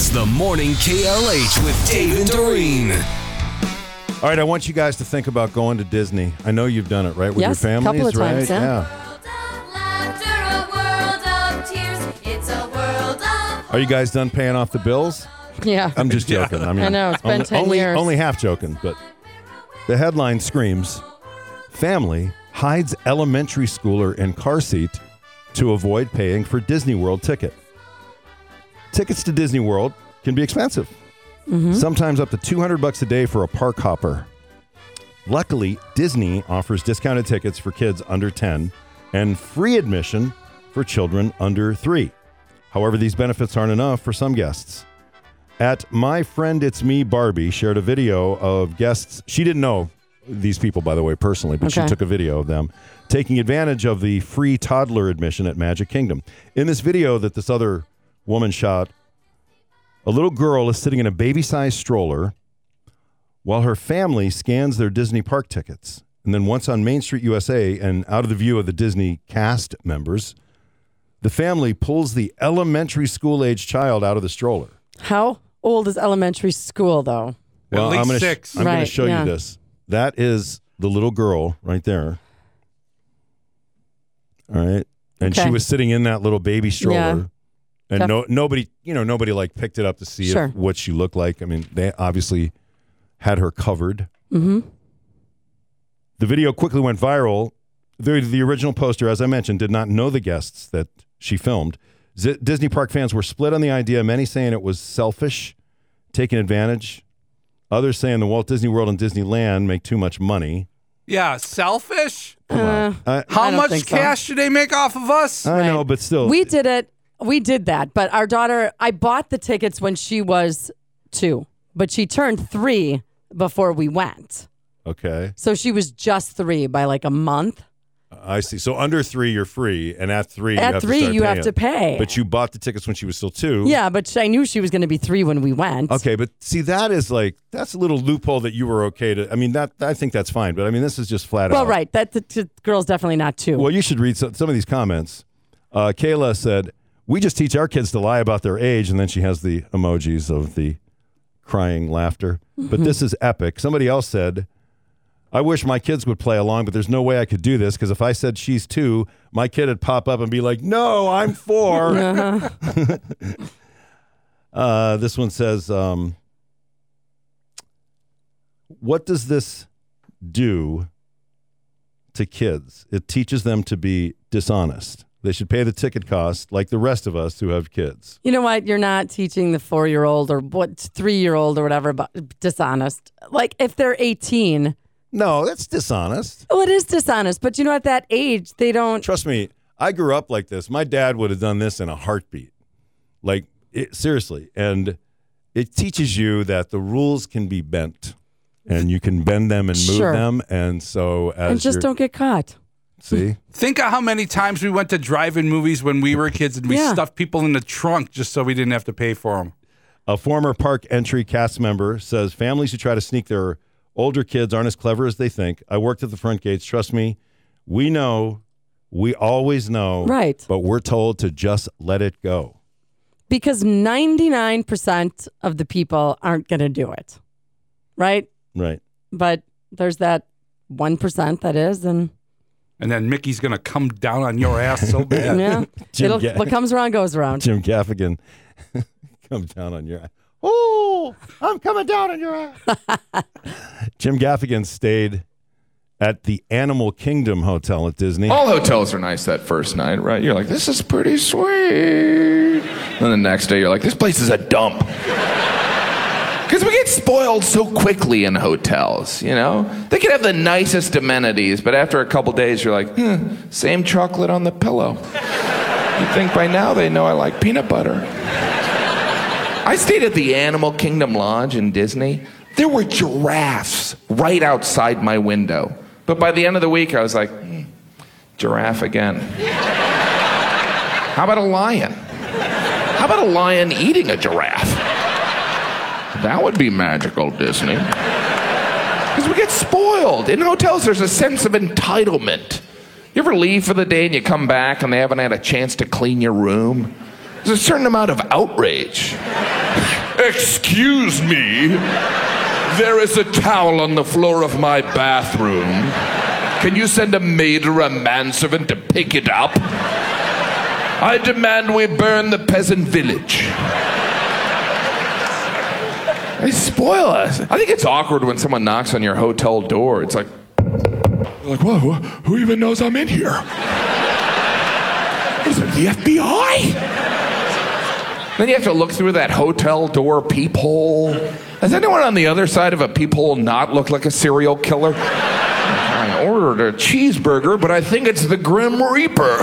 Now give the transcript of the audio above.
It's the morning KLH with Dave and Doreen. All right, I want you guys to think about going to Disney. I know you've done it, right, with Yes, your families, couple of right? times, yeah. world of laughter, a world of tears. It's a world of Are you guys done paying off the bills? Yeah. I'm just joking. I mean, I know, it's been only, 10 only, years. only half joking, but the headline screams: Family hides elementary schooler in car seat to avoid paying for Disney World ticket. Tickets to Disney World can be expensive. Mm-hmm. Sometimes up to 200 bucks a day for a park hopper. Luckily, Disney offers discounted tickets for kids under 10 and free admission for children under 3. However, these benefits aren't enough for some guests. At My Friend It's Me Barbie shared a video of guests. She didn't know these people, by the way, personally, but she took a video of them taking advantage of the free toddler admission at Magic Kingdom. In this video that this other woman shot, a little girl is sitting in a baby sized stroller while her family scans their Disney park tickets. And then once on Main Street, USA, and out of the view of the Disney cast members, the family pulls the elementary school age child out of the stroller. How old is elementary school, though? Well, least I'm gonna six. I'm going to show yeah. you this. That is the little girl right there. All right, and she was sitting in that little baby stroller, Yeah. And Def- no nobody, you know, nobody like picked it up to see if- what she looked like. I mean, they obviously had her covered. Mm-hmm. The video quickly went viral. The, the original poster, as I mentioned, did not know the guests that she filmed. Z- Disney park fans were split on the idea, many saying it was selfish, taking advantage. Others saying the Walt Disney World and Disneyland make too much money. Yeah, selfish. Uh, I, How much think so. cash do they make off of us? I know, but still. we did it. We did that. But our daughter, I bought the tickets when she was two, but she turned three before we went. okay, So she was just three by like a month. I see. So under three, you're free, and at three, you At have three, to you have to pay. But you bought the tickets when she was still two. yeah, but I knew she was going to be three when we went. Okay, but see, that is like that's a little loophole that you were okay to. I mean, that I think that's fine, but I mean, this is just flat Well, out. Well, right. That the, the girl's definitely not two. Well, you should read some, some of these comments. Uh, Kayla said, "We just teach our kids to lie about their age," and then she has the emojis of the crying laughter. Mm-hmm. But this is epic. Somebody else said, "I wish my kids would play along, but there's no way I could do this because if I said she's two, my kid would pop up and be like, "No, I'm 4 Uh-huh. uh, this one says, um, "What does this do to kids? It teaches them to be dishonest. They should pay the ticket cost like the rest of us who have kids. You know what? You're not teaching the four year old or what three year old or whatever about dishonest. Like if they're 18, No, that's dishonest. well, it is dishonest. But you know, at that age, they don't. Trust me, I grew up like this. My dad would have done this in a heartbeat. Like, it, seriously. And it teaches you that the rules can be bent and you can bend them and move Sure. them. And so, as And just don't get caught. See, Think of how many times we went to drive-in movies when we were kids and we Yeah. stuffed people in the trunk just so we didn't have to pay for them. A former park entry cast member says families who try to sneak their older kids aren't as clever as they think. I worked at the front gates. Trust me, we know, we always know. Right. But we're told to just let it go. Because 99% of the people aren't going to do it. Right? Right. But there's that 1% that is. And And then Mickey's gonna come down on your ass so bad. yeah, Jim it'll, Ga- what comes around goes around. Jim Gaffigan come down on your ass. Oh, I'm coming down on your ass. Jim Gaffigan stayed at the Animal Kingdom Hotel at Disney. All hotels are nice that first night, right? You're like, this is pretty sweet. Then the next day, you're like, this place is a dump. Spoiled so quickly in hotels, you know? They can have the nicest amenities, but after a couple days, you're like, hmm, same chocolate on the pillow. You'd think by now they know I like peanut butter. I stayed at the Animal Kingdom Lodge in Disney. There were giraffes right outside my window. But by the end of the week, I was like, hmm, giraffe again. How about a lion? How about a lion eating a giraffe? That would be magical, Disney. Because we get spoiled. In hotels, there's a sense of entitlement. You ever leave for the day and you come back and they haven't had a chance to clean your room? There's a certain amount of outrage. Excuse me. There is a towel on the floor of my bathroom. Can you send a maid or a manservant to pick it up? I demand we burn the peasant village. They spoil us. I think it's awkward when someone knocks on your hotel door. It's like, like, whoa, who- who even knows I'm in here? Is it the FBI? Then you have to look through that hotel door peephole. Does anyone on the other side of a peephole not look like a serial killer? I ordered a cheeseburger, but I think it's the Grim Reaper.